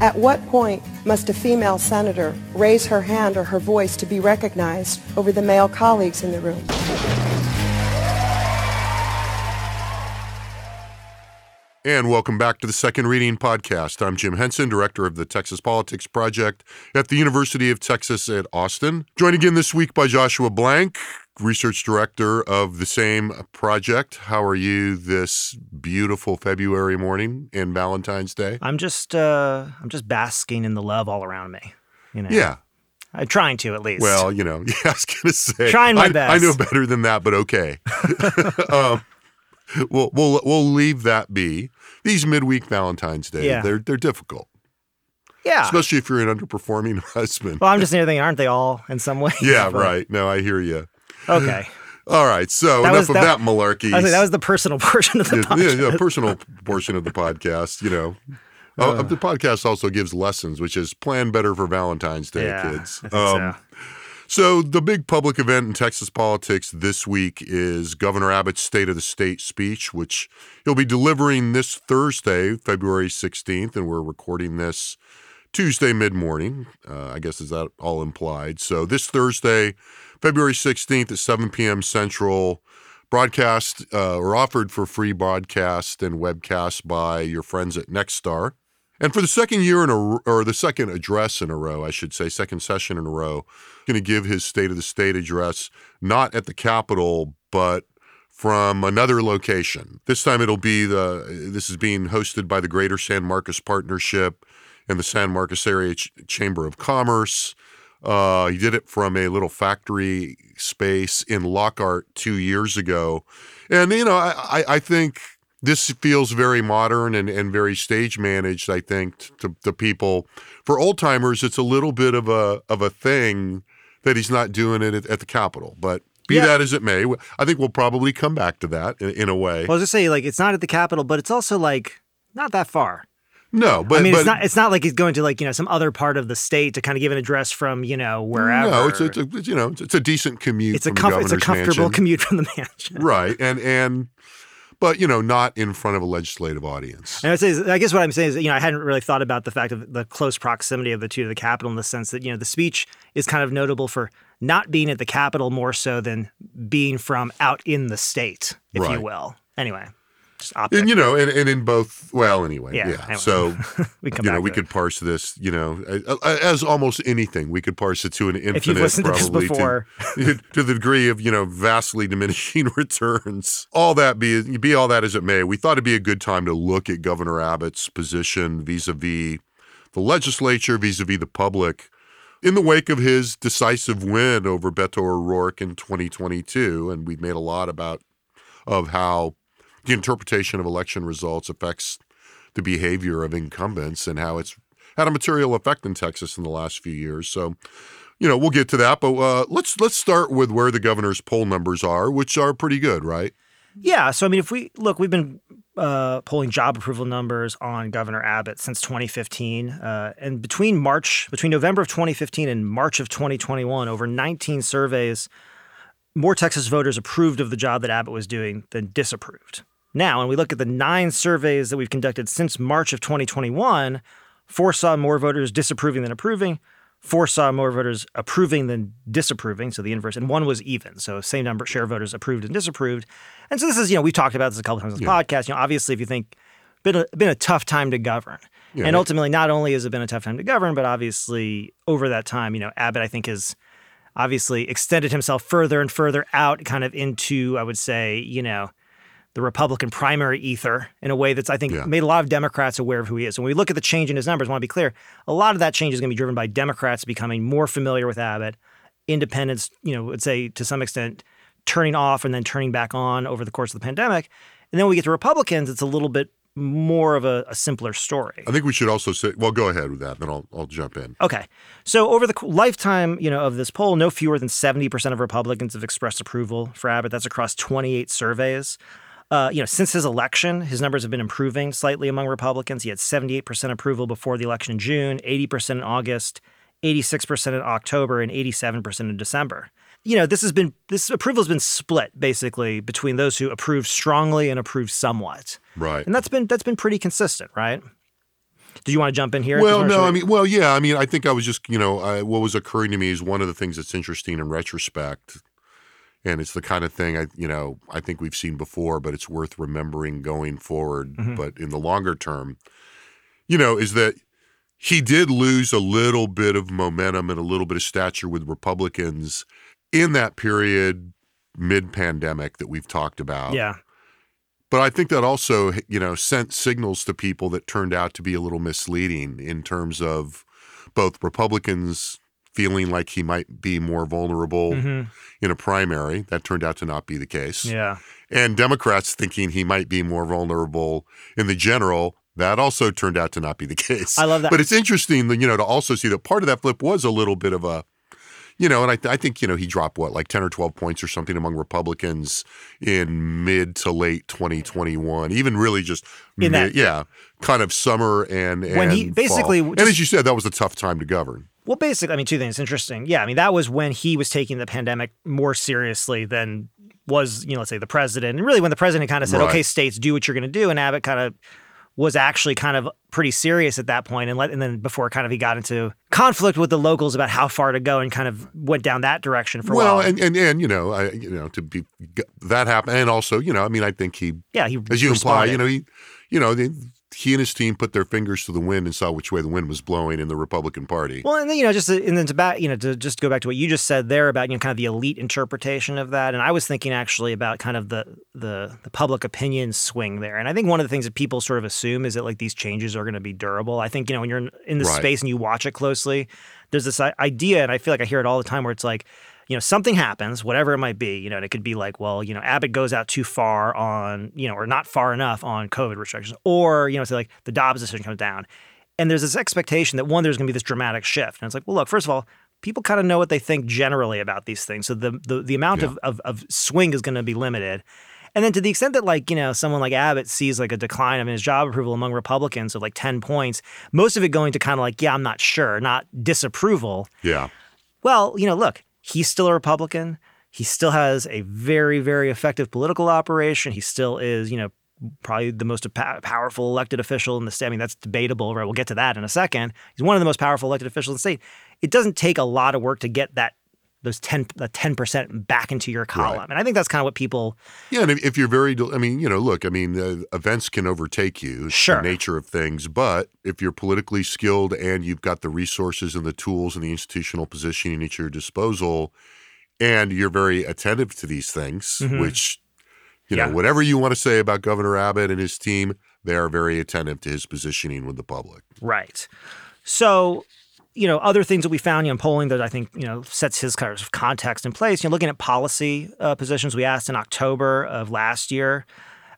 At what point must a female senator raise her hand or her voice to be recognized over the male colleagues in the room? And welcome back to the Second Reading Podcast. I'm Jim Henson, Director of the Texas Politics Project at the University of Texas at Austin. Joined again this week by Joshua Blank, Research Director of the same project. How are you this beautiful February morning and Valentine's Day? I'm just uh, I'm just basking in the love all around me. You know. Yeah. I'm trying to at least. Well, you know, yeah, I was going to say. Trying my I, best. I know better than that, but okay. um, we'll, we'll, we'll leave that be. These midweek Valentine's Day, Yeah. they're, they're difficult, yeah. especially if you're an underperforming husband. well, I'm just thinking, aren't they all in some way? yeah, But- right. No, I hear you. Okay. All right. So That enough was- of that- that, malarkey. Like, that was the personal portion of the yeah, podcast. yeah, yeah, personal portion of the podcast, you know. Uh, the podcast also gives lessons, which is plan better for Valentine's Day, Yeah, kids. Um, so. So, the big public event in Texas politics this week is Governor Abbott's State of the State speech, which he'll be delivering this Thursday, February 16th, and we're recording this Tuesday mid morning. Uh, I guess is that all implied? So, this Thursday, February 16th at 7 p.m. Central, broadcast uh, or offered for free broadcast and webcast by your friends at Nexstar. And for the second year in a or the second address in a row, I should say, second session in a row, going to give his State of the State address not at the Capitol, but from another location. This time it'll be the this is being hosted by the Greater San Marcos Partnership and the San Marcos Area Ch- Chamber of Commerce. Uh, he did it from a little factory space in Lockhart two years ago, and you know I, I, I think this feels very modern and, and very stage managed. I think to, to people for old timers, it's a little bit of a of a thing that he's not doing it at, at the Capitol. But be Yeah. that as it may, I think we'll probably come back to that in, in a way. Well, I was just saying, like, it's not at the Capitol, but it's also like not that far. No, but I mean, but, it's not. It's not like he's going to like you know some other part of the state to kind of give an address from you know wherever. No, it's a, it's a you know it's, it's a decent commute. it's a from the comf- it's a comfortable mansion. commute from the mansion. right? And and but you know not in front of a legislative audience. And I, say, I guess what I'm saying is, you know, I hadn't really thought about the fact of the close proximity of the two to the Capitol in the sense that, you know, the speech is kind of notable for not being at the Capitol more so than being from out in the state, if you will. Anyway, just optics. And you know, and, and in both. Well, anyway, Yeah, yeah. anyway. So we come you know, we to could it. parse this. You know, as almost anything, we could parse it to an infinite. If you've listened to this probably, before. to, to the degree of you know vastly diminishing returns. All that be be all that as it may, we thought it'd be a good time to look at Governor Abbott's position vis-a-vis the legislature, vis-a-vis the public. In the wake of his decisive win over Beto O'Rourke in 2022, and we've made a lot about of how the interpretation of election results affects the behavior of incumbents and how it's had a material effect in Texas in the last few years. So, you know, we'll get to that, but uh, let's let's start with where the governor's poll numbers are, which are pretty good, right? Yeah. So, I mean, if we look, we've been uh, polling job approval numbers on Governor Abbott since 2015. Uh, and between March, between November of 2015 and March of 2021, over 19 surveys, more Texas voters approved of the job that Abbott was doing than disapproved. Now, when we look at the nine surveys that we've conducted since March of 2021, four saw more voters disapproving than approving. Four saw more voters approving than disapproving, so the inverse, and one was even. So same number share of voters approved and disapproved. And so this is, you know, we've talked about this a couple times on this podcast. You know, obviously, if you think been a, been a tough time to govern, Yeah. and ultimately, not only has it been a tough time to govern, but obviously over that time, you know, Abbott, I think, has obviously extended himself further and further out, kind of into, I would say, you know, the Republican primary ether in a way that's, I think, Yeah. made a lot of Democrats aware of who he is. When we look at the change in his numbers, I want to be clear, a lot of that change is going to be driven by Democrats becoming more familiar with Abbott, independents, you know, would say to some extent, turning off and then turning back on over the course of the pandemic. And then when we get to Republicans, it's a little bit more of a, a simpler story. I think we should also say, well, go ahead with that, then I'll, I'll jump in. Okay. So over the lifetime, you know, of this poll, no fewer than 70% of Republicans have expressed approval for Abbott. That's across 28 surveys. Uh, you know, since his election, his numbers have been improving slightly among Republicans. He had 78% approval before the election in June, 80% in August, 86% in October, and 87% in December. You know, this has been this approval has been split basically between those who approve strongly and approve somewhat. Right. And that's been that's been pretty consistent, right? Did you want to jump in here? Well, no, I mean, well, yeah, I mean, I think I was just, you know, I, what was occurring to me is one of the things that's interesting in retrospect, and it's the kind of thing I, you know, I think we've seen before, but it's worth remembering going forward. Mm-hmm. But in the longer term, you know, is that he did lose a little bit of momentum and a little bit of stature with Republicans in that period mid pandemic that we've talked about. Yeah. But I think that also, you know, sent signals to people that turned out to be a little misleading in terms of both Republicans feeling like he might be more vulnerable mm-hmm. in a primary. That turned out to not be the case. Yeah. And Democrats thinking he might be more vulnerable in the general. That also turned out to not be the case. I love that. But it's interesting, you know, to also see that part of that flip was a little bit of a, you know, and I, th- I think, you know, he dropped what, like 10 or 12 points or something among Republicans in mid to late 2021, even really just, In that- yeah, kind of summer and, When he and basically fall. and as you said, that was a tough time to govern. Well, basically, I mean, two things. Interesting. Yeah, I mean, that was when he was taking the pandemic more seriously than was, you know, let's say the president. And really, when the president kind of said, Right. okay, states, do what you're going to do. And Abbott kind of was actually kind of pretty serious at that point and let and then before kind of he got into conflict with the locals about how far to go and kind of went down that direction for a well, while. and, and and you know, I you know to be that happened, and also you know, I mean, I think he, yeah, he as you imply, you know, he, you know, the, he and his team put their fingers to the wind and saw which way the wind was blowing in the Republican Party. Well, and then you know, just to, and then to back, you know, to just go back to what you just said there about you know, kind of the elite interpretation of that, and I was thinking actually about kind of the the the public opinion swing there, and I think one of the things that people sort of assume is that like these changes are going to be durable. I think you know when you're in, in the Right. space and you watch it closely, there's this idea, and I feel like I hear it all the time, where it's like. You know, something happens, whatever it might be, you know, and it could be like, well, you know, Abbott goes out too far on, you know, or not far enough on COVID restrictions, or, you know, say like the Dobbs decision comes down. And there's this expectation that one, there's going to be this dramatic shift. And it's like, well, look, first of all, people kind of know what they think generally about these things. So the the, the amount of, of, of swing is going to be limited. And then to the extent that like, you know, someone like Abbott sees like a decline of his job approval among Republicans of like 10 points, most of it going to kind of like, yeah, I'm not sure, not disapproval. yeah, Well, you know, look, he's still a Republican. He still has a very, very effective political operation. He still is, you know, probably the most powerful elected official in the state. I mean, that's debatable, right? We'll get to that in a second. He's one of the most powerful elected officials in the state. It doesn't take a lot of work to get that those 10 the 10% back into your column. And I think that's kind of what people yeah. And if, you're very, I mean, you know, look, I mean, uh, events can overtake you. It's Sure. the nature of things. But if you're politically skilled and you've got the resources and the tools and the institutional positioning at your disposal, and you're very attentive to these things, which, you know, Mm-hmm. Yeah. whatever you want to say about Governor Abbott and his team, they are very attentive to his positioning with the public. Right. So, you know, other things that we found you know, in polling that I think, you know, sets his kind of context in place, you know, looking at policy uh, positions, we asked in October of last year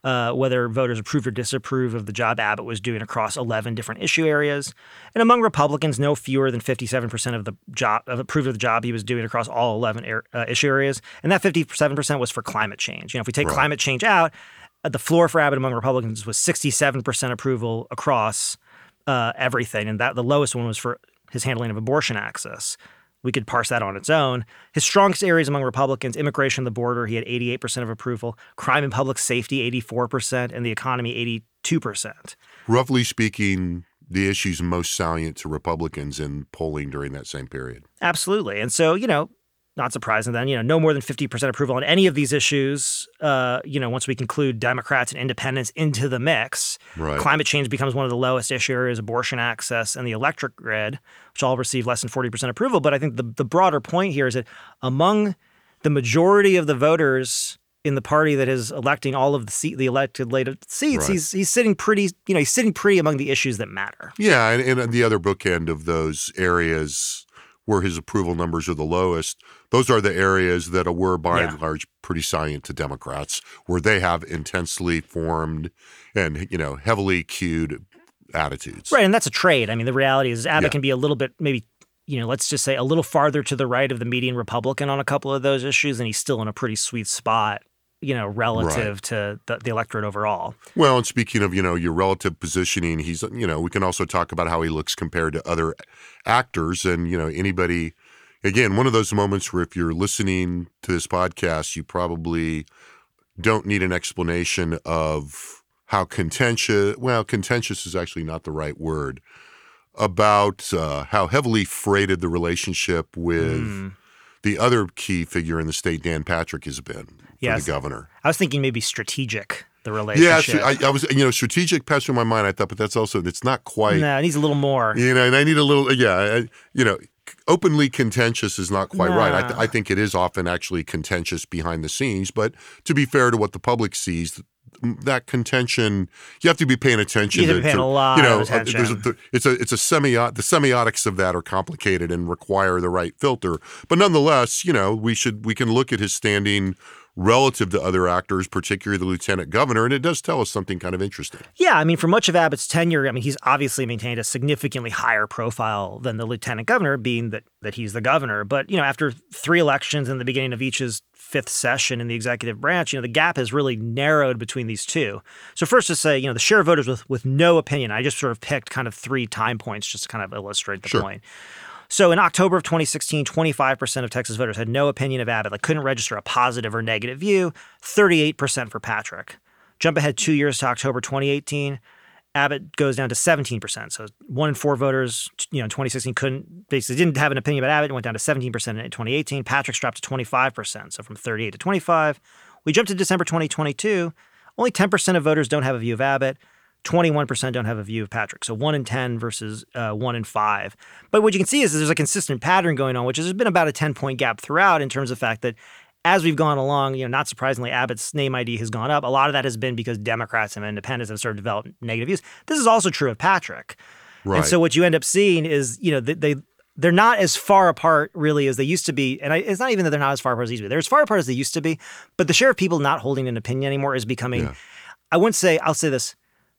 uh, whether voters approved or disapproved of the job Abbott was doing across 11 different issue areas. And among Republicans, no fewer than 57% of the job of approved of the job he was doing across all 11 ar- uh, issue areas. And that 57% was for climate change. You know, if we take Right. climate change out, uh, the floor for Abbott among Republicans was 67% approval across uh, everything, and that the lowest one was for his handling of abortion access. We could parse that on its own. His strongest areas among Republicans: immigration, the border. He had 88% of approval. Crime and public safety, 84%, and the economy, 82%. Roughly speaking, the issues most salient to Republicans in polling during that same period. Absolutely. And so, you know, not surprising then, you know, no more than 50% approval on any of these issues, uh, you know, once we conclude Democrats and independents into the mix. Right. Climate change becomes one of the lowest issue areas, abortion access and the electric grid, which all receive less than 40% approval. But I think the, the broader point here is that among the majority of the voters in the party that is electing all of the seat, the elected later seats, Right. he's he's sitting pretty, you know, he's sitting pretty among the issues that matter. Yeah, and, and the other bookend of those areas where his approval numbers are the lowest, those are the areas that were by Yeah. and large pretty salient to Democrats, where they have intensely formed and you know heavily cued attitudes. Right, and that's a trade. I mean, the reality is Abbott Yeah. can be a little bit maybe you know, let's just say a little farther to the right of the median Republican on a couple of those issues, and he's still in a pretty sweet spot, you know, relative to the, the electorate overall. Well, and speaking of, you know, your relative positioning, he's, you know, we can also talk about how he looks compared to other actors and, you know, anybody. Again, one of those moments where if you're listening to this podcast, you probably don't need an explanation of how contentious, well, contentious is actually not the right word, about uh, how heavily freighted the relationship with Hmm. the other key figure in the state, Dan Patrick, has been Yes. the governor. I was thinking maybe strategic, the Yeah, relationship. I, I was, you know, strategic passed through my mind. I thought, but that's also, it's not quite, no, it needs a little more. you know, and I need a little, yeah, I, you know, openly contentious is not quite right. I, th- I think it is often actually contentious behind the scenes, but to be fair to what the public sees, that contention, you have to be paying attention You have to paying to- a lot you know, of uh, there's a, it's a, it's a semiot, the semiotics of that are complicated and require the right filter. But nonetheless, you know, we should, we can look at his standing relative to other actors, particularly the lieutenant governor, and it does tell us something kind of interesting. Yeah, I mean, for much of Abbott's tenure, I mean, he's obviously maintained a significantly higher profile than the lieutenant governor, being that that he's the governor. But you know, after three elections in the beginning of each's fifth session in the executive branch, you know, the gap has really narrowed between these two. So first to say, you know, the share of voters with with no opinion. I just sort of picked kind of three time points just to kind of illustrate the Sure. point. So in October of 2016, 25% of Texas voters had no opinion of Abbott, like couldn't register a positive or negative view, 38% for Patrick. Jump ahead two years to October 2018, Abbott goes down to 17%. So one in four voters, you know, in 2016 couldn't basically didn't have an opinion about Abbott and went down to 17% in 2018. Patrick's dropped to 25%. So from 38 to 25. We jump to December 2022. Only 10% of voters don't have a view of Abbott. 21% don't have a view of Patrick. So one in 10 versus uh, one in five. But what you can see is there's a consistent pattern going on, which is there's been about a 10 point gap throughout in terms of the fact that as we've gone along, you know, not surprisingly, Abbott's name ID has gone up. A lot of that has been because Democrats and independents have started to develop negative views. This is also true of Patrick. Right. And so what you end up seeing is, you know, they, they they're not as far apart really as they used to be. And I, it's not even that they're not as far apart as they used to be. They're as far apart as they used to be. But the share of people not holding an opinion anymore is becoming, Yeah. I wouldn't say, I'll say this,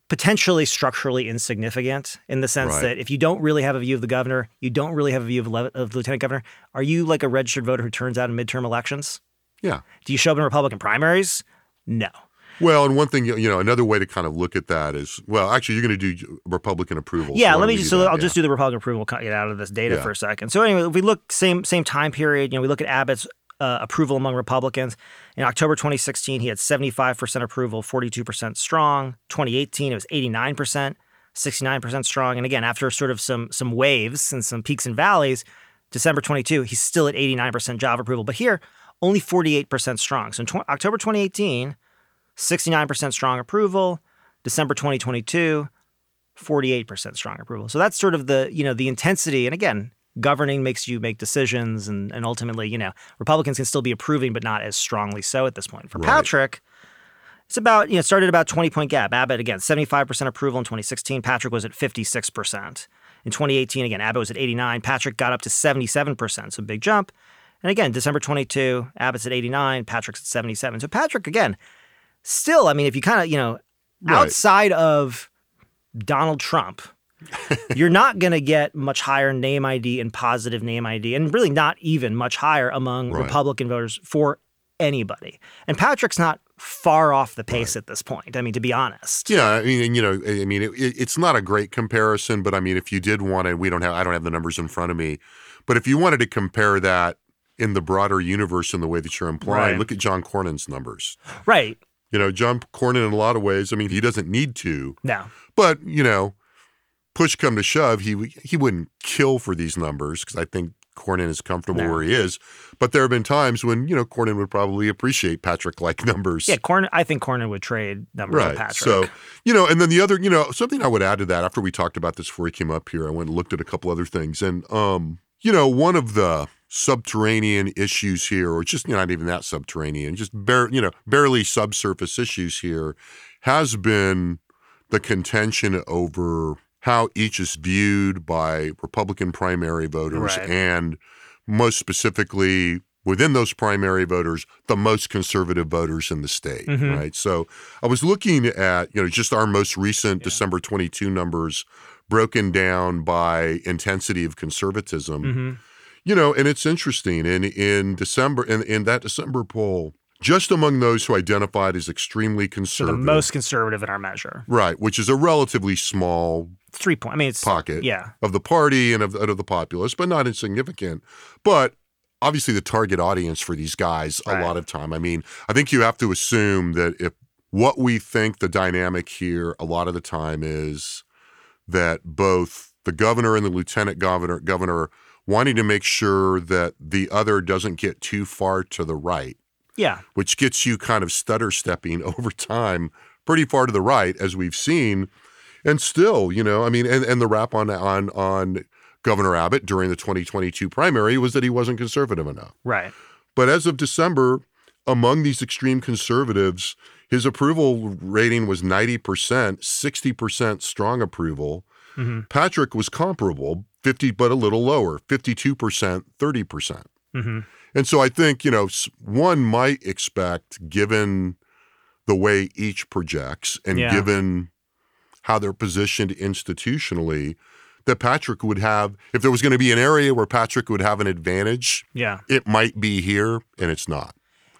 potentially structurally insignificant in the sense Right. that if you don't really have a view of the governor, you don't really have a view of, le- of the lieutenant governor, are you like a registered voter who turns out in midterm elections? yeah. Do you show up in Republican primaries? No. Well, and one thing, you know, another way to kind of look at that is, well, actually, you're going to do Republican approval. Yeah, why let me just so that? I'll Yeah. just do the Republican approval, cut it out of this data Yeah. for a second. So anyway, if we look same same time period, you know, we look at Abbott's uh, approval among Republicans. In October 2016, he had 75% approval, 42% strong. 2018, it was 89%, 69% strong. And again, after sort of some some waves and some peaks and valleys, December 22, he's still at 89% job approval. But here, only 48% strong. So in tw- October 2018, 69% strong approval. December 2022, 48% strong approval. So that's sort of the, you know, the intensity. And again, governing makes you make decisions and, and ultimately, you know, Republicans can still be approving, but not as strongly so at this point. For Right. Patrick, it's about, you know, started about 20 point gap. Abbott, again, 75% approval in 2016. Patrick was at 56%. In 2018, again, Abbott was at 89. Patrick got up to 77%. So big jump. And again, December 22, Abbott's at 89, Patrick's at 77. So Patrick, again, still, I mean, if you kind of, you know, Right. outside of Donald Trump, you're not going to get much higher name ID and positive name ID, and really not even much higher among Right. Republican voters for anybody. And Patrick's not far off the pace at this point. I mean, to be honest. Yeah, I mean, you know, I mean, it, it- it's not a great comparison, but I mean, if you did want to, we don't have, I don't have the numbers in front of me, but if you wanted to compare that in the broader universe in the way that you're implying, Right. look at John Cornyn's numbers. Right. You know, John Cornyn, in a lot of ways, I mean, he doesn't need to, No. but you know, push come to shove, he he wouldn't kill for these numbers because I think Cornyn is comfortable No. where he is. But there have been times when you know Cornyn would probably appreciate Patrick like numbers. Yeah, Corn. I think Cornyn would trade numbers Right. with Patrick. So, you know, and then the other, you know, something I would add to that after we talked about this before he came up here, I went and looked at a couple other things. And, um, you know, one of the subterranean issues here, or just you know, not even that subterranean, just bare, you know, barely subsurface issues here, has been the contention over how each is viewed by Republican primary voters Right. and most specifically within those primary voters, the most conservative voters in the state, Mhm. right? So I was looking at, you know, just our most recent December 22 numbers broken down by intensity of conservatism. hmm You know, and it's interesting. In in December, in, in that December poll, just among those who identified as extremely So the conservative, most conservative in our measure. right, which is a relatively small three point. I mean, it's pocket Yeah. of the party and of, and of the populace, but not insignificant. But obviously, the target audience for these guys a lot of time. I mean, I think you have to assume that if what we think the dynamic here a lot of the time is that both the governor and the lieutenant governor governor wanting to make sure that the other doesn't get too far to the right Yeah. which gets you kind of stutter stepping over time pretty far to the right as we've seen. And still you know i mean and, and the rap on on on governor abbott during the 2022 primary was that he wasn't conservative enough. Right. but as of december among these extreme conservatives his approval rating was 90% 60% strong approval. Hmm patrick was comparable 50 but a little lower 52% 30% hmm and so I think, you know, one might expect, given the way each projects and Yeah. given how they're positioned institutionally, that Patrick would have, if there was going to be an area where Patrick would have an advantage, Yeah. it might be here, and it's not.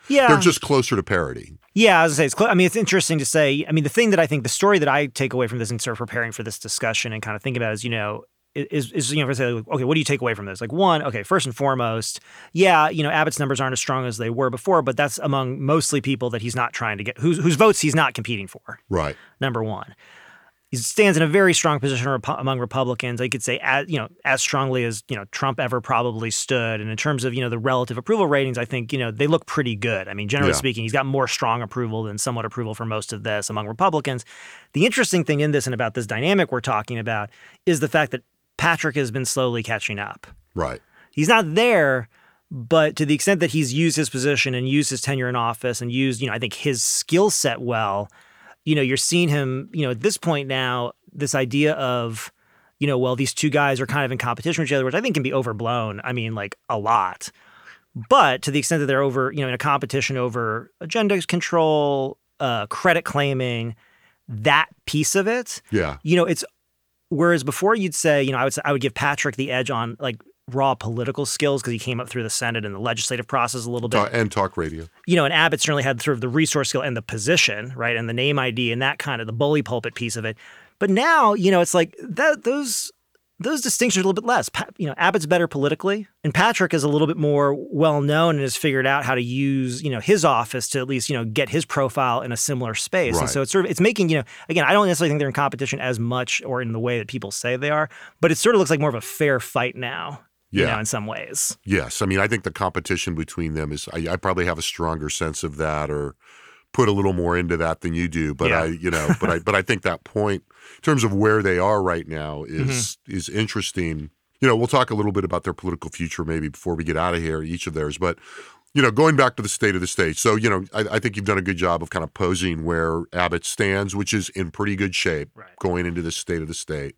Yeah. They're just closer to parity. Yeah, as I say, it's cl- I mean, it's interesting to say. I mean, the thing that I think, the story that I take away from this and sort of preparing for this discussion and kind of thinking about is, you know, is, is you know, say, like, okay, what do you take away from this? Like, one, okay, first and foremost, yeah, you know, Abbott's numbers aren't as strong as they were before, but that's among mostly people that he's not trying to get, whose whose votes he's not competing for. Right. Number one, he stands in a very strong position repu- among Republicans. I could say, as you know, as strongly as you know Trump ever probably stood. And in terms of you know the relative approval ratings, I think you know they look pretty good. I mean, generally Yeah. speaking, he's got more strong approval than somewhat approval for most of this among Republicans. The interesting thing in this and about this dynamic we're talking about is the fact that Patrick has been slowly catching up. Right. He's not there, but to the extent that he's used his position and used his tenure in office and used, you know, I think his skill set well, you know, you're seeing him, you know, at this point now, this idea of, you know, well, these two guys are kind of in competition with each other, which I think can be overblown. I mean, like a lot. But to the extent that they're over, you know, in a competition over agenda control, uh, credit claiming, that piece of it, Yeah. you know, it's whereas before you'd say, you know, I would say I would give Patrick the edge on like raw political skills because he came up through the Senate and the legislative process a little bit. And talk radio. You know, and Abbott certainly had sort of the resource skill and the position, right, and the name ID and that kind of the bully pulpit piece of it. But now, you know, it's like that those those distinctions are a little bit less. You know, Abbott's better politically, and Patrick is a little bit more well known and has figured out how to use you know his office to at least you know get his profile in a similar space. And so it's sort of it's making you know again I don't necessarily think they're in competition as much or in the way that people say they are, but it sort of looks like more of a fair fight now. You know, in some ways. Yes, I mean, I think the competition between them is. I, I probably have a stronger sense of that, or put a little more into that than you do. But Yeah. I, you know, but I, but I think that point in terms of where they are right now is Mm-hmm. is interesting. You know, we'll talk a little bit about their political future maybe before we get out of here, each of theirs. But you know, going back to the state of the state. So you know, I, I think you've done a good job of kind of posing where Abbott stands, which is in pretty good shape Right. going into the state of the state.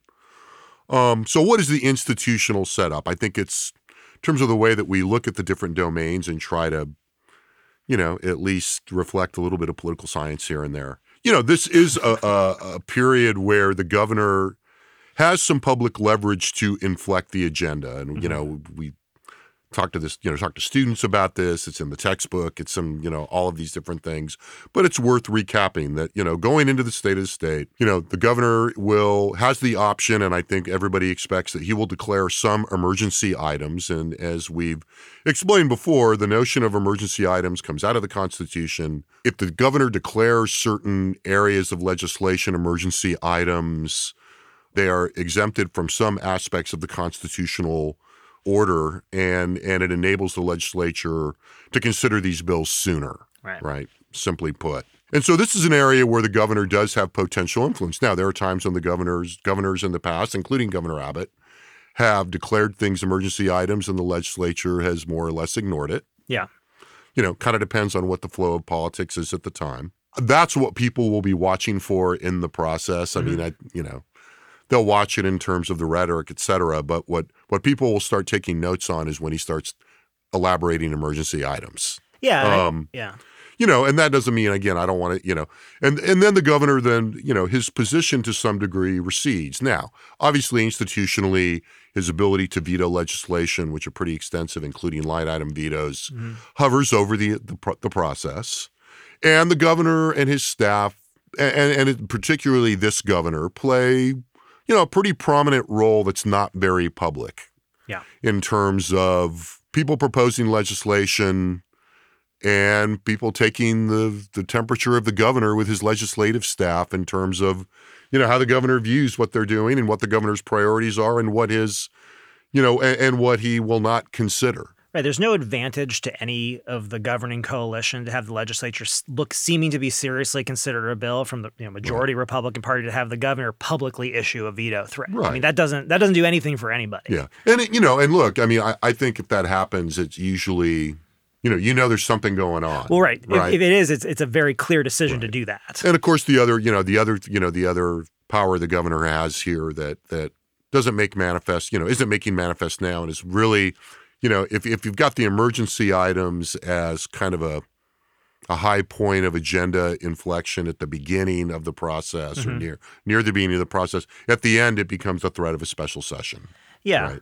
Um, so what is the institutional setup? I think it's in terms of the way that we look at the different domains and try to, you know, at least reflect a little bit of political science here and there. You know, this is a, a, a period where the governor has some public leverage to inflect the agenda, and you mm-hmm. know, we talk to this, you know, talk to students about this. It's in the textbook. It's some, you know, all of these different things. But it's worth recapping that, you know, going into the state of the state, you know, the governor will has the option, and I think everybody expects that he will declare some emergency items. And as we've explained before, the notion of emergency items comes out of the Constitution. If the governor declares certain areas of legislation emergency items, they are exempted from some aspects of the constitutional order and and it enables the legislature to consider these bills sooner Right. right? Simply put. And so this is an area where the governor does have potential influence. Now there are times when the governors governors in the past including governor abbott have declared things emergency items and the legislature has more or less ignored it. Yeah. you know kind of depends on what the flow of politics is at the time. That's what people will be watching for in the process. I mm-hmm. mean i you know they'll watch it in terms of the rhetoric, et cetera. But what what people will start taking notes on is when he starts elaborating emergency items. Yeah. I- Um, yeah. you know, and that doesn't mean again I don't want to, you know, and and then the governor then you know his position to some degree recedes. Now, obviously, institutionally, his ability to veto legislation, which are pretty extensive, including line item vetoes, hovers over the the, the process, and the governor and his staff, and and particularly this governor, play you know a pretty prominent role that's not very public Yeah. in terms of people proposing legislation and people taking the the temperature of the governor with his legislative staff in terms of you know how the governor views what they're doing and what the governor's priorities are and what his you know and, and what he will not consider Right. There's no advantage to any of the governing coalition to have the legislature look seeming to be seriously consider a bill from the you know, majority Republican Party to have the governor publicly issue a veto threat. Right. I mean that doesn't that doesn't do anything for anybody. yeah and it, you know and look i mean I, I think if that happens it's usually you know you know there's something going on Well, right. If- right If, it is, it's it's a very clear decision to do that. And of course, the other, you know, the other, you know, the other power the governor has here that that doesn't make manifest, you know, isn't making manifest now, and is really, you know, if if you've got the emergency items as kind of a a high point of agenda inflection at the beginning of the process or near near the beginning of the process, at the end it becomes a threat of a special session. Yeah. Right.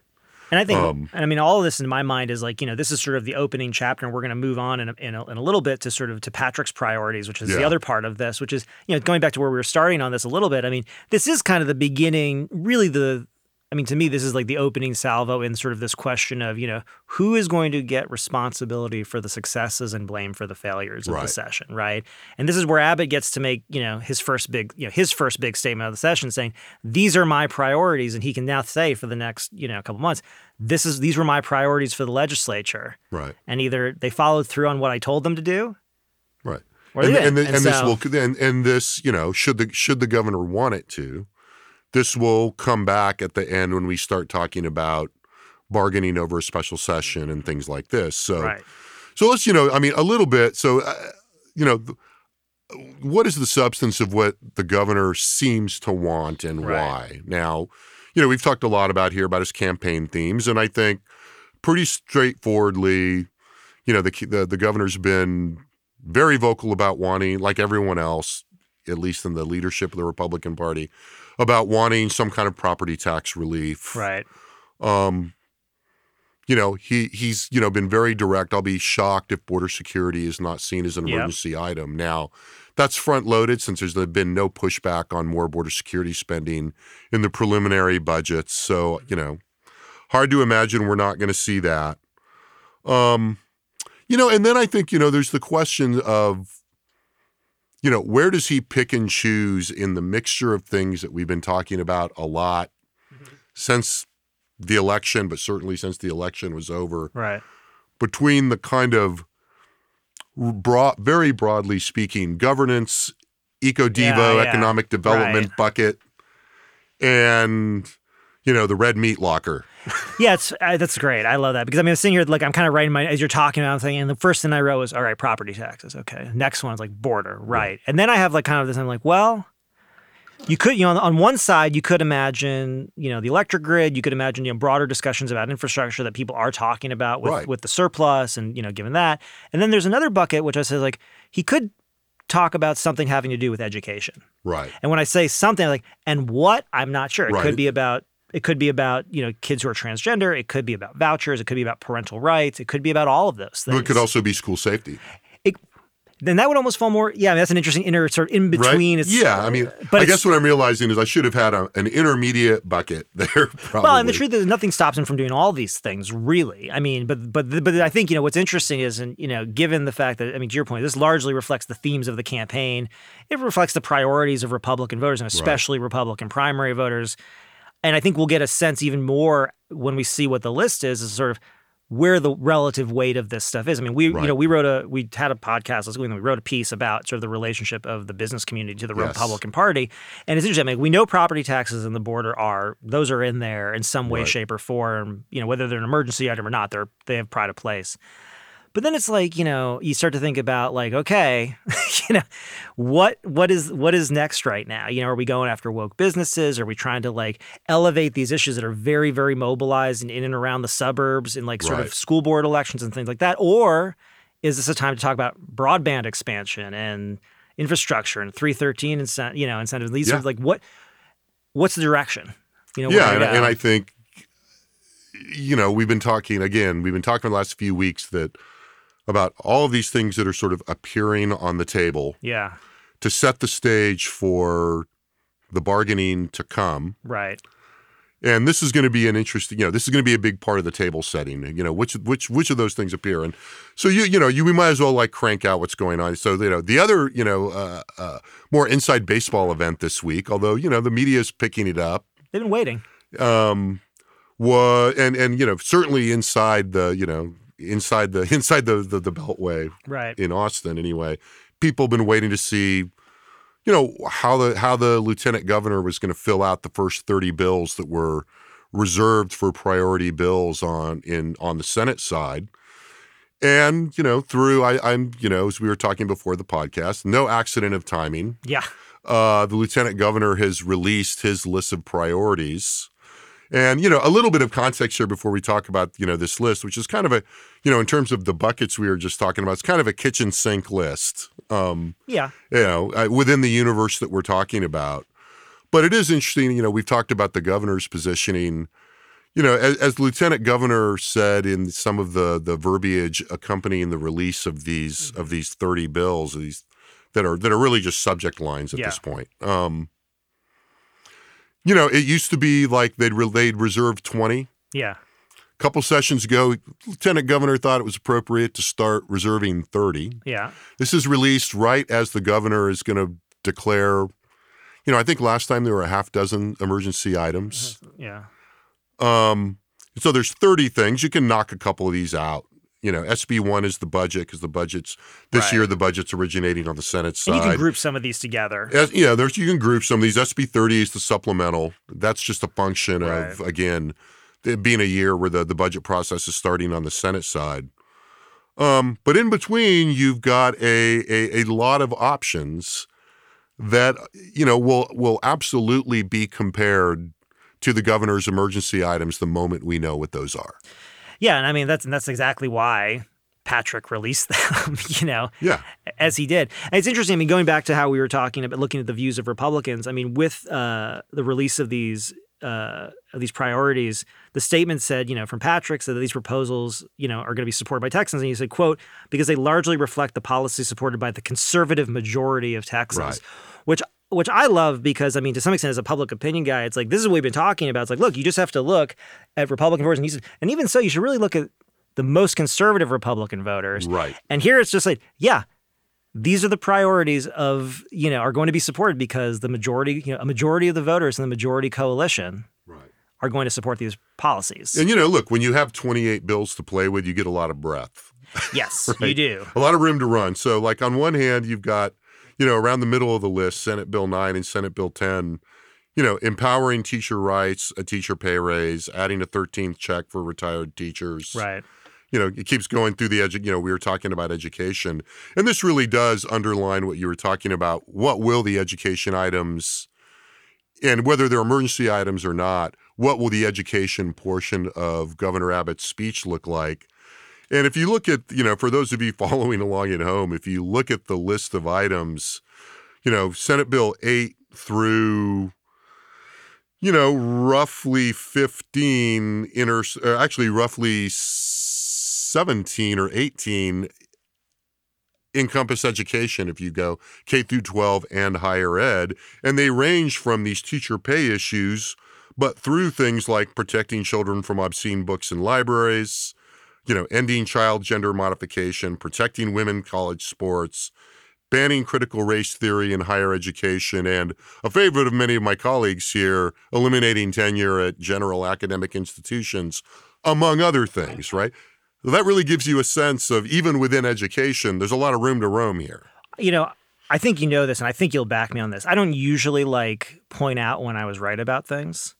And I think, Um, and I mean, all of this in my mind is like, you know, this is sort of the opening chapter, and we're going to move on in a, in, a, in a little bit to sort of to Patrick's priorities, which is the other part of this, which is, you know, going back to where we were starting on this a little bit. I mean, this is kind of the beginning, really the, I mean, to me, this is like the opening salvo in sort of this question of, you know, who is going to get responsibility for the successes and blame for the failures of the session, right? And this is where Abbott gets to make, you know, his first big, you know, his first big statement of the session saying, these are my priorities. And he can now say for the next, you know, couple months, this is, these were my priorities for the legislature. Right. And either they followed through on what I told them to do, Right. Or and they didn't. and And this so- will and, and this, you know, should the should the governor want it to, this will come back at the end when we start talking about bargaining over a special session and things like this. So right? so let's, you know, I mean, a little bit. So, uh, you know, th- what is the substance of what the governor seems to want and Right. why? Now, you know, we've talked a lot about here about his campaign themes, and I think pretty straightforwardly, you know, the the, the governor's been very vocal about wanting, like everyone else, at least in the leadership of the Republican Party, about wanting some kind of property tax relief. Right. Um, you know, he he's you know been very direct. I'll be shocked if border security is not seen as an Yep. emergency item. Now, that's front loaded since there's been no pushback on more border security spending in the preliminary budgets. So you know, hard to imagine we're not going to see that. Um, you know, and then I think you know there's the question of you know where does he pick and choose in the mixture of things that we've been talking about a lot mm-hmm. since the election, but certainly since the election was over, Right. between the kind of broad, very broadly speaking, governance, eco devo, Yeah, yeah. economic development Right. bucket, and you know the red meat locker. Yeah, it's uh, that's great. I love that because I mean, I'm sitting here like I'm kind of writing my as you're talking about. I'm thinking, and the first thing I wrote was, all right, property taxes. Okay, next one's like border, right? And then I have like kind of this. I'm like, well, you could, you know, on, on one side, you could imagine, you know, the electric grid. You could imagine, you know, broader discussions about infrastructure that people are talking about with Right. with the surplus, and you know, given that. And then there's another bucket which I said like he could talk about something having to do with education. Right. And when I say something I'm like, and what, I'm not sure. It Right. could be about it could be about, you know, kids who are transgender, it could be about vouchers, it could be about parental rights, it could be about all of those things. It could also be school safety. then that would almost fall more yeah, I mean, that's an interesting inner sort of in Right? between. It's yeah, I mean, uh, but I guess what I'm realizing is I should have had a, an intermediate bucket there. Probably. Well, and the truth is, nothing stops him from doing all these things, really. I mean, but but but I think you know what's interesting is, and you know, given the fact that I mean, to your point, this largely reflects the themes of the campaign. It reflects the priorities of Republican voters, and especially Republican primary voters. And I think we'll get a sense even more when we see what the list is, is sort of where the relative weight of this stuff is. I mean, we Right. you know we wrote a we had a podcast last week and we wrote a piece about sort of the relationship of the business community to the Yes. Republican Party, and it's interesting. I mean, we know property taxes and the border are those are in there in some way, Right. shape, or form. You know, whether they're an emergency item or not, they're they have pride of place. But then it's like, you know, you start to think about like, okay, you know, what what is what is next right now? You know, are we going after woke businesses? Are we trying to like elevate these issues that are very, very mobilized in, in and around the suburbs and like sort Right. of school board elections and things like that? Or is this a time to talk about broadband expansion and infrastructure and 313 incent, you know, incentives? These Yeah. are like what what's the direction? You know, yeah, and, and I think you know we've been talking again. We've been talking the last few weeks that about all of these things that are sort of appearing on the table yeah, to set the stage for the bargaining to come. right. And this is going to be an interesting, you know, this is going to be a big part of the table setting. You know, which which which of those things appear, and so you you know you we might as well like crank out what's going on. So you know the other you know uh, uh, more inside baseball event this week, although you know the media is picking it up. They've been waiting. um was and and you know certainly inside the you know inside the inside the the, the beltway Right. in austin anyway people have been waiting to see you know how the how the lieutenant governor was going to fill out the first 30 bills that were reserved for priority bills on in on the senate side and you know through I, i'm you know as we were talking before the podcast no accident of timing Yeah. uh, the lieutenant governor has released his list of priorities. And, you know, a little bit of context here before we talk about, you know, this list, which is kind of a, you know, in terms of the buckets we were just talking about, it's kind of a kitchen sink list, um, Yeah. you know, uh, within the universe that we're talking about. But it is interesting, you know, we've talked about the governor's positioning. You know, as, as lieutenant governor said in some of the the verbiage accompanying the release of these of these thirty bills, these that are that are really just subject lines at Yeah. this point. Um, you know, it used to be like they'd re- they'd reserve twenty. Yeah. A couple sessions ago, lieutenant governor thought it was appropriate to start reserving thirty. Yeah. This is released right as the governor is going to declare. You know, I think last time there were a half dozen emergency items. Yeah. Um, so there's 30 things. You can knock a couple of these out. You know, SB one is the budget because the budget's this Right. year the budget's originating on the Senate side. And you can group some of these together. As, yeah, there's you can group some of these. SB 30 is the supplemental. That's just a function of again it being a year where the, the budget process is starting on the Senate side. Um, but in between, you've got a, a a lot of options that you know will will absolutely be compared to the governor's emergency items the moment we know what those are. Yeah, and I mean that's and that's exactly why Patrick released them, you know, Yeah. as he did. And it's interesting. I mean, going back to how we were talking about looking at the views of Republicans. I mean, with uh, the release of these uh, of these priorities, the statement said, you know, from Patrick said that these proposals, you know, are going to be supported by Texans, and he said, "quote because they largely reflect the policy supported by the conservative majority of Texans," Right. which. Which I love because I mean, to some extent, as a public opinion guy, it's like this is what we've been talking about. It's like, look, you just have to look at Republican voters, and, and even so, you should really look at the most conservative Republican voters. Right. And here it's just like, yeah, these are the priorities of, you know, are going to be supported because the majority, you know, a majority of the voters in the majority coalition Right. are going to support these policies. And you know, look, when you have 28 bills to play with, you get a lot of breath. yes, you do. a lot of room to run. So, like on one hand, you've got, you know, around the middle of the list, Senate Bill 9 and Senate Bill 10, you know, empowering teacher rights, a teacher pay raise, adding a 13th check for retired teachers. Right. You know, it keeps going through the edu- you know, we were talking about education. And this really does underline what you were talking about. What will the education items and whether they're emergency items or not, what will the education portion of Governor Abbott's speech look like? And if you look at, you know, for those of you following along at home, if you look at the list of items, you know, Senate Bill 8 through, you know, roughly 15, inter, uh, actually roughly 17 or 18 encompass education if you go K through 12 and higher ed. And they range from these teacher pay issues, but through things like protecting children from obscene books in libraries, you know, ending child gender modification, protecting women college sports, banning critical race theory in higher education, and a favorite of many of my colleagues here, eliminating tenure at general academic institutions, among other things, right? That really gives you a sense of even within education, there's a lot of room to roam here. You know, I think you know this, and I think you'll back me on this. I don't usually like point out when I was right about things.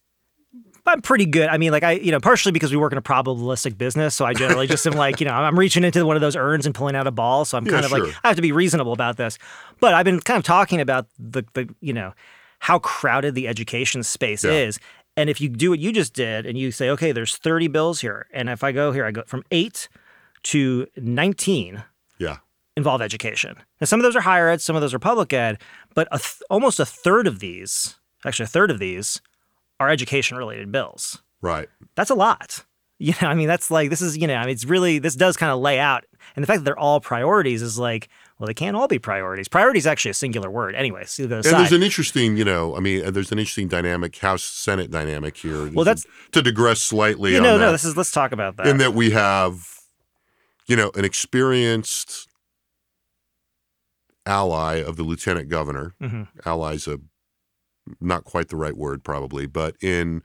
I'm pretty good. I mean, like I, you know, partially because we work in a probabilistic business, so I generally just am like, you know, I'm reaching into one of those urns and pulling out a ball, so I'm Yeah, kind of sure. like I have to be reasonable about this. But I've been kind of talking about the the you know how crowded the education space Yeah. is. And if you do what you just did and you say, okay, there's 30 bills here, and if I go here, I go from eight to 19 Yeah. involve education. Now, some of those are higher ed, some of those are public ed, but a th- almost a third of these, actually a third of these, are education related bills. Right. That's a lot. You know, I mean, that's like this is you know, I mean, it's really this does kind of lay out, and the fact that they're all priorities is like, well, they can't all be priorities. Priority is actually a singular word, anyway. So And there's an interesting, you know, I mean, there's an interesting dynamic, House Senate dynamic here. Well, that's- to digress slightly. you on know, no, this is let's talk about that. in that we have, you know, an experienced ally of the lieutenant governor. Mhm. Ally's a not quite the right word, probably, but in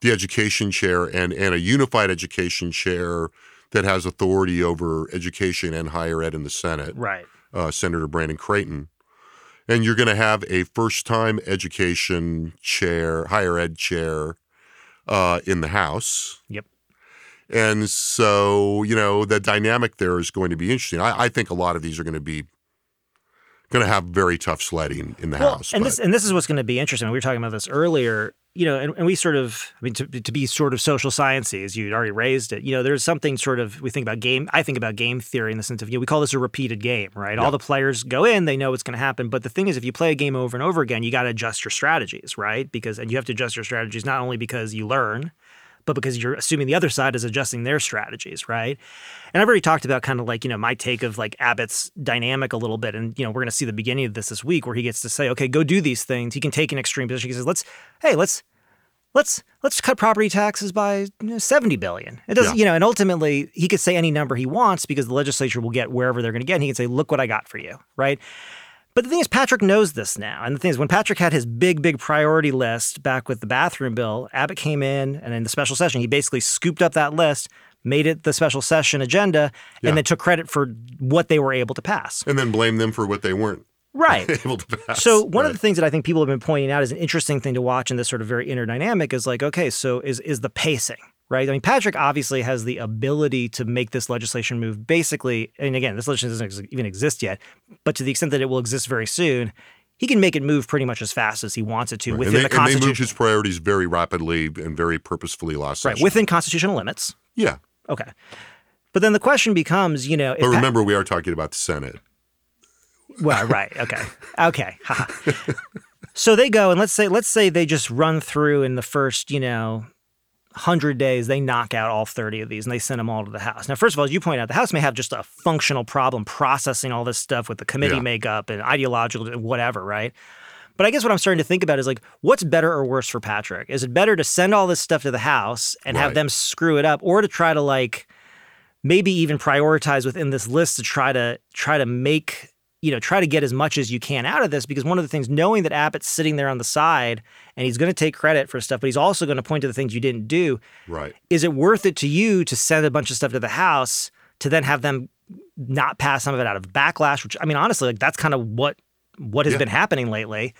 the education chair and and a unified education chair that has authority over education and higher ed in the Senate right. uh, Senator Brandon Creighton. And you're going to have a first time education chair, higher ed chair uh, in the House. Yep. And so, you know, the dynamic there is going to be interesting. I, I think a lot of these are going to be going to have very tough sledding in the Well, House. and but- this and this is what's going to be interesting. We were talking about this earlier, you know, and, and we sort of, I mean, to, to be sort of social sciencey, as you'd already raised it, you know, there's something sort of we think about game. I think about game theory in the sense of, you know, we call this a repeated game, right? All the players go in, they know what's going to happen, but the thing is, if you play a game over and over again, you got to adjust your strategies, right? Because and you have to adjust your strategies not only because you learn, but because you're assuming the other side is adjusting their strategies, right? And I've already talked about kind of like, you know, my take of like Abbott's dynamic a little bit. And, you know, we're going to see the beginning of this this week where he gets to say, okay, go do these things. He can take an extreme position. He says, let's, hey, let's, let's, let's cut property taxes by you know, 70 billion. It doesn't, Yeah. you know, and ultimately he could say any number he wants because the legislature will get wherever they're going to get. And he can say, look what I got for you, right? But the thing is, Patrick knows this now. And the thing is, when Patrick had his big, big priority list back with the bathroom bill, Abbott came in and in the special session, he basically scooped up that list, made it the special session agenda, Yeah. and then took credit for what they were able to pass. and then blame them for what they weren't Right. able to pass. So one of the things that I think people have been pointing out is an interesting thing to watch in this sort of very inner dynamic is like, okay, so is is the pacing, right? I mean, Patrick obviously has the ability to make this legislation move basically, and again, this legislation doesn't ex- even exist yet, but to the extent that it will exist very soon, he can make it move pretty much as fast as he wants it to and within they, the and they constitution. moved his priorities very rapidly and very purposefully last right, session. within constitutional limits. yeah. Okay. But then the question becomes, you know, if But remember, we are talking about the Senate. Well, right. Okay. Okay. so they go and let's say let's say they just run through in the first, you know, 100 days they knock out all 30 of these and they send them all to the house. Now, first of all, as you point out, the house may have just a functional problem processing all this stuff with the committee Yeah. makeup and ideological whatever, right? But I guess what I'm starting to think about is like, what's better or worse for Patrick? Is it better to send all this stuff to the house and have them screw it up, or to try to like maybe even prioritize within this list to try to try to make you know try to get as much as you can out of this because one of the things knowing that Abbott's sitting there on the side and he's going to take credit for stuff but he's also going to point to the things you didn't do Right. is it worth it to you to send a bunch of stuff to the house to then have them not pass some of it out of backlash which I mean honestly like that's kind of what what has Yeah. been happening lately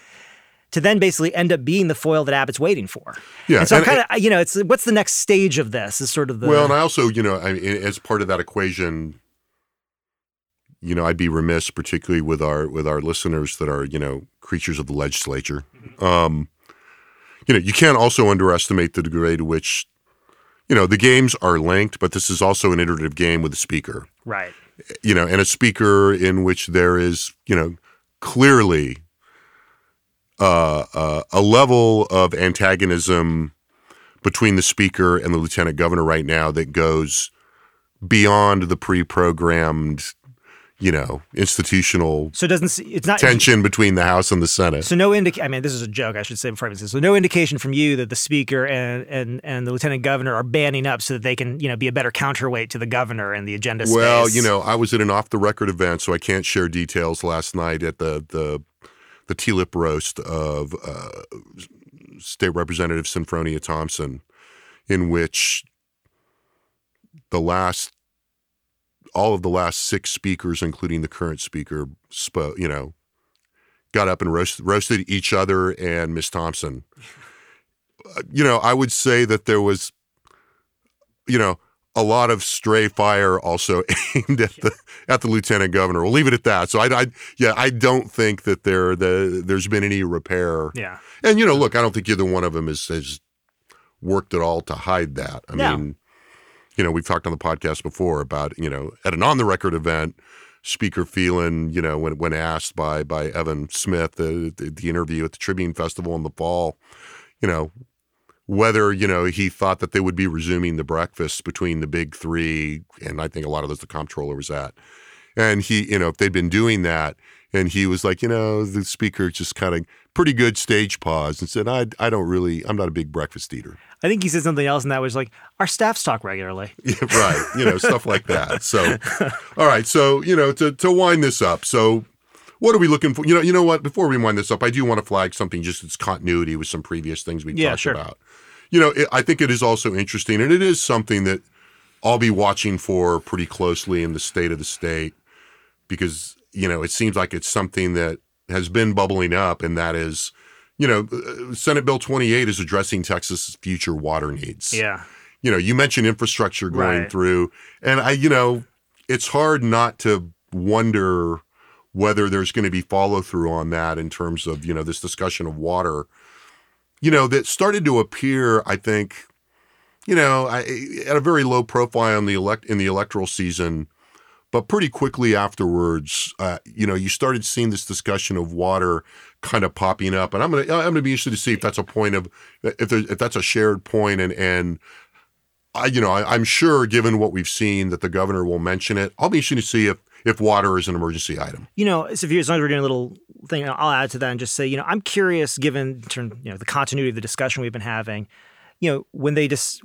to then basically end up being the foil that Abbott's waiting for. Yeah, And so kind of, you know, it's what's the next stage of this is sort of the Well, and I also, you know, I as part of that equation, you know, I'd be remiss, particularly with our with our listeners that are, you know, creatures of the legislature. Um, you know, you can't also underestimate the degree to which, you know, the games are linked, but this is also an iterative game with a speaker. right. You know, and a speaker in which there is, you know, clearly uh, uh, a level of antagonism between the speaker and the lieutenant governor right now that goes beyond the pre-programmed, you know, institutional So it doesn't it's not tension between the House and the Senate. So no indication. I mean, this is a joke. I should say before I say this. So no indication from you that the speaker and and and the lieutenant governor are banding up so that they can you know be a better counterweight to the governor and the agenda. Well, space. you know, I was at an off-the-record event, so I can't share details. Last night at the the the TLIP roast of uh, State Representative Senfronia Thompson, in which the last all of the last six speakers, including the current speaker, spoke. You know, got up and roast, roasted each other and Miss Thompson. Uh, you know, I would say that there was, you know, a lot of stray fire also aimed at the at the lieutenant governor. We'll leave it at that. So I, I yeah, I don't think that there the there's been any repair. Yeah. And you know, look, I don't think either one of them has has worked at all to hide that. I No. mean, you know, we've talked on the podcast before about you know at an on the record event. Speaker Phelan, you know, when when asked by by Evan Smith, the, the interview at the Tribune Festival in the fall, you know, whether you know he thought that they would be resuming the breakfast between the big three, and I think a lot of those the comptroller was at, and he, you know, if they'd been doing that, and he was like, you know, the speaker just kind of pretty good stage pause and said, I I don't really, I'm not a big breakfast eater. I think he said something else, and that was like, our staffs talk regularly. Yeah, right. You know, stuff like that. So, all right. So, you know, to, to wind this up. So, what are we looking for? You know, you know what? Before we wind this up, I do want to flag something just its continuity with some previous things we Yeah, talked sure. about. You know, it, I think it is also interesting, and it is something that I'll be watching for pretty closely in the state of the state because you know it seems like it's something that has been bubbling up, and that is, you know, uh, Senate Bill 28 is addressing Texas's future water needs Yeah. you know, you mentioned infrastructure going Right. through, and I, you know, it's hard not to wonder whether there's going to be follow through on that in terms of you know this discussion of water, you know, that started to appear. I think, you know, I, at a very low profile in the elect in the electoral season. But pretty quickly afterwards, uh, you know, you started seeing this discussion of water kind of popping up, and I'm gonna I'm gonna be interested to see if that's a point of if there, if that's a shared point, and and I, you know, I, I'm sure, given what we've seen, that the governor will mention it. I'll be interested to see if if water is an emergency item. You know, you, as long as we're doing a little thing, I'll add to that and just say, you know, I'm curious, given you know the continuity of the discussion we've been having, you know, when they just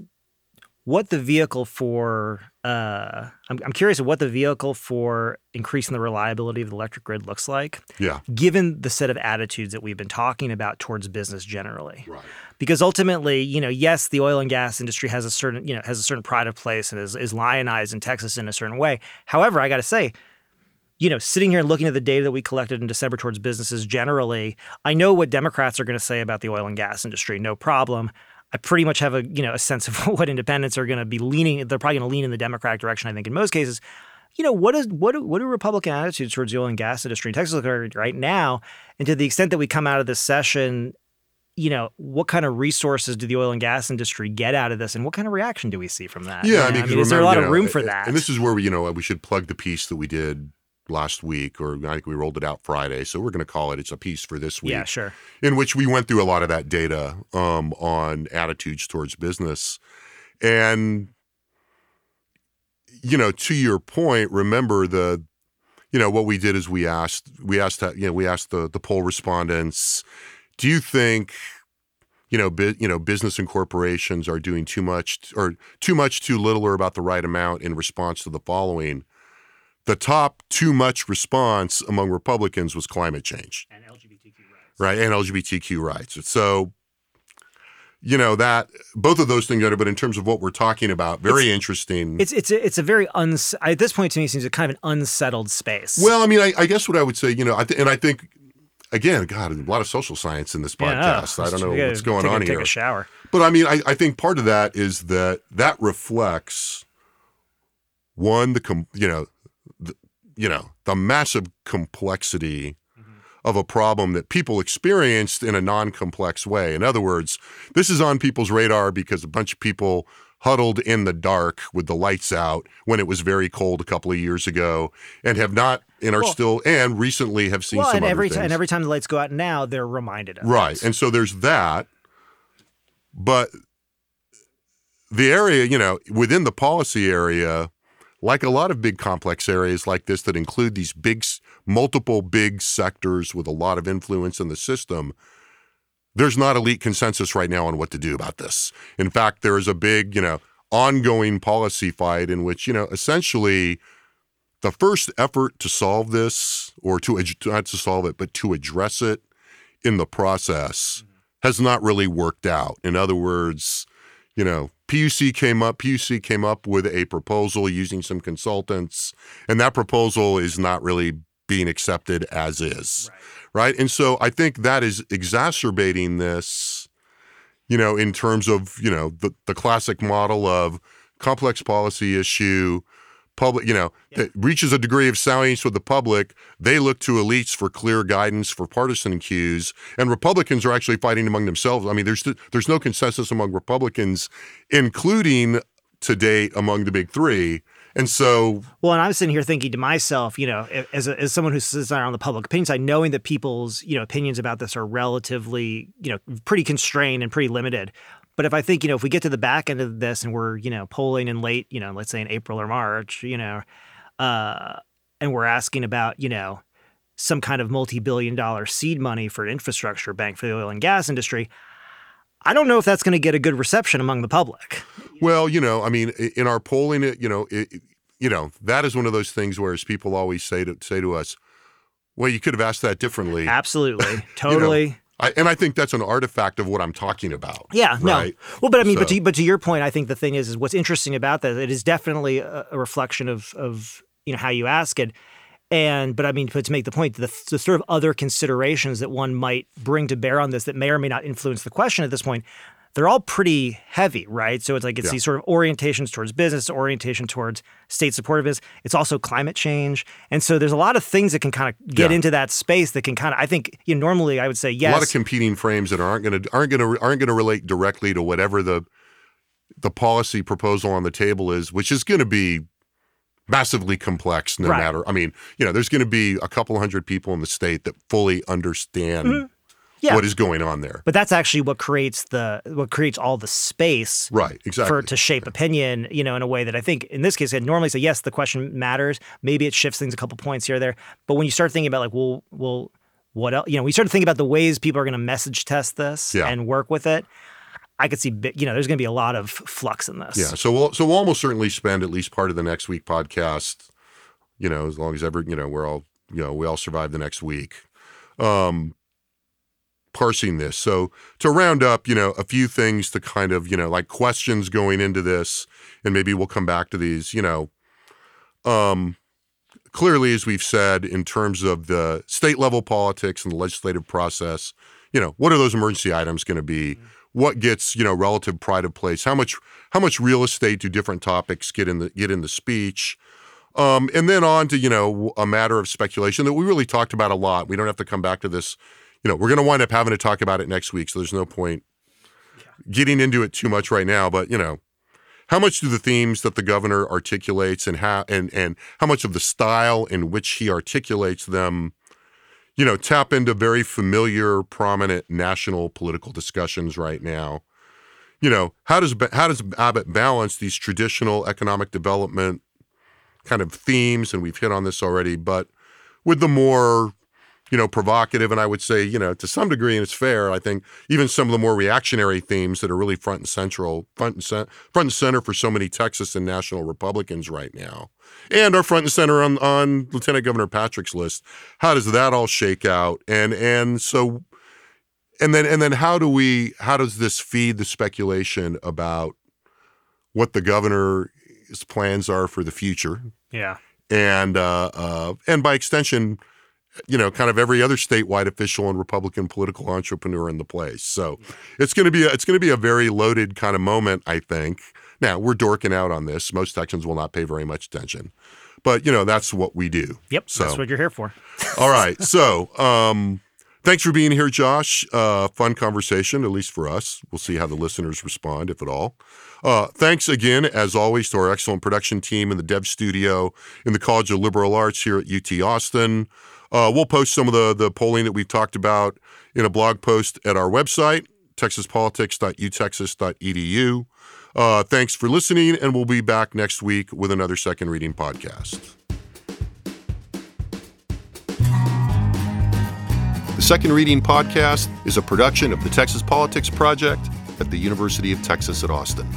what the vehicle for, uh, I'm, I'm curious what the vehicle for increasing the reliability of the electric grid looks like, Yeah, given the set of attitudes that we've been talking about towards business generally. right. because ultimately, you know, yes, the oil and gas industry has a certain, you know, has a certain pride of place and is, is lionized in Texas in a certain way. However, I got to say, you know, sitting here and looking at the data that we collected in December towards businesses generally, I know what Democrats are going to say about the oil and gas industry, no problem. I pretty much have a you know a sense of what independents are going to be leaning. They're probably going to lean in the Democratic direction. I think in most cases, you know, what is what do, what do Republican attitudes towards the oil and gas industry in Texas look like right now? And to the extent that we come out of this session you know, what kind of resources do the oil and gas industry get out of this, and what kind of reaction do we see from that? Yeah, You I know, mean, 'cause is there a lot you of room for that? And this is where we, you know, we should plug the piece that we did last week, or I think we rolled it out Friday. So we're going to call it. It's a piece for this week. yeah, sure. in which we went through a lot of that data um, on attitudes towards business. And, you know, to your point, remember the, you know, what we did is we asked, we asked that, you know, we asked the, the poll respondents, do you think, you know, bu- you know, business and corporations are doing too much or too much, too little, or about the right amount in response to the following? The top too much response among Republicans was climate change And LGBTQ rights. right and lgbtq rights so you know that both of those things are but in terms of what we're talking about very interesting It's it's a, it's a very uns at this point to me it seems a kind of an unsettled space. well i mean I, I guess what i would say you know I th- and i think again god a lot of social science in this Yeah, podcast i don't know what's going take a- on take here a shower. but i mean I, I think part of that is that that reflects one the com- you know the, you know the massive complexity mm-hmm. of a problem that people experienced in a non-complex way. In other words, this is on people's radar because a bunch of people huddled in the dark with the lights out when it was very cold a couple of years ago and have not and are Well- still and recently have seen Well, some and every time and every time the lights go out now, they're reminded of Right. And so there's that. But the area, you know, within the policy area, like a lot of big complex areas like this that include these big, multiple big sectors with a lot of influence in the system, there's not elite consensus right now on what to do about this. In fact, there is a big, you know, ongoing policy fight in which, you know, essentially the first effort to solve this or to not to solve it, but to address it in the process mm-hmm. has not really worked out. In other words, you know, PUC came up, PUC came up with a proposal using some consultants, and that proposal is not really being accepted as is. Right. And so I think that is exacerbating this, you know, in terms of, you know, the, the classic model of complex policy issue, public, you know, that reaches a degree of salience with the public, they look to elites for clear guidance, for partisan cues, and Republicans are actually fighting among themselves. I mean, there's there's no consensus among Republicans, including to date among the big three. And so, well, and I'm sitting here thinking to myself, you know, as, a, as someone who sits on the public opinion side, knowing that people's, you know, opinions about this are relatively, you know, pretty constrained and pretty limited. But if I think, you know, if we get to the back end of this and we're, you know, polling in late, you know, let's say in April or March, you know, uh, and we're asking about, you know, some kind of multi-billion dollar seed money for an infrastructure bank for the oil and gas industry, I don't know if that's going to get a good reception among the public. Well, you know, I mean, in our polling, it, you know, it, you know, that is one of those things where, as people always say to say to us, "Well, you could have asked that differently." Absolutely, totally. you know, I, and I think that's an artifact of what I'm talking about. Yeah, right? no. Well, but I mean, so. but to, but to your point, I think the thing is, is what's interesting about that. It is definitely a, a reflection of of you know how you ask it. And but I mean, but to make the point, the, the sort of other considerations that one might bring to bear on this that may or may not influence the question at this point, they're all pretty heavy, right? So it's like it's yeah. these sort of orientations towards business, orientation towards state supportiveness. It's also climate change, and so there's a lot of things that can kind of get yeah. into that space that can kind of. I think you know, normally I would say yes. A lot of competing frames that aren't going to aren't going to aren't going to relate directly to whatever the the policy proposal on the table is, which is going to be massively complex no right. matter i mean you know there's going to be a couple hundred people in the state that fully understand mm-hmm. Yeah. what is going on there but that's actually what creates the what creates all the space right exactly for to shape opinion you know in a way that i think in this case i'd normally say yes the question matters maybe it shifts things a couple points here or there but when you start thinking about like well well what else you know we start to think about the ways people are going to message test this yeah. and work with it I could see, you know, there's going to be a lot of flux in this. Yeah. So we'll, so we'll almost certainly spend at least part of the next week podcast, you know, as long as ever, you know, we're all, you know, we all survive the next week, um, parsing this. So to round up, you know, a few things to kind of, you know, like questions going into this, and maybe we'll come back to these, you know, um, clearly, as we've said, in terms of the state level politics and the legislative process, you know, what are those emergency items going to be? Mm-hmm. What gets you know relative pride of place? How much how much real estate do different topics get in the get in the speech? Um, and then on to you know a matter of speculation that we really talked about a lot. We don't have to come back to this you know we're going to wind up having to talk about it next week so there's no point getting into it too much right now but you know how much do the themes that the governor articulates and how and and how much of the style in which he articulates them you know, tap into very familiar, prominent national political discussions right now. You know, how does how does Abbott balance these traditional economic development kind of themes, and we've hit on this already, but with the more you know, provocative, and I would say, you know, to some degree, and it's fair. I think even some of the more reactionary themes that are really front and central, front and front and center for so many Texas and national Republicans right now, and are front and center on on Lieutenant Governor Patrick's list. How does that all shake out? And and so, and then and then how do we? How does this feed the speculation about what the governor's plans are for the future? Yeah, and uh, uh, and by extension you know, kind of every other statewide official and Republican political entrepreneur in the place. So it's going to be a, it's going to be a very loaded kind of moment, I think. Now we're dorking out on this. Most Texans will not pay very much attention, but you know that's what we do. Yep, so, that's what you're here for. all right, so um, thanks for being here, Josh. Uh, fun conversation, at least for us. We'll see how the listeners respond, if at all. Uh, thanks again, as always, to our excellent production team in the Dev Studio in the College of Liberal Arts here at UT Austin. Uh, we'll post some of the, the polling that we've talked about in a blog post at our website, texaspolitics.utexas.edu. Uh, thanks for listening, and we'll be back next week with another second reading podcast. The Second Reading Podcast is a production of the Texas Politics Project at the University of Texas at Austin.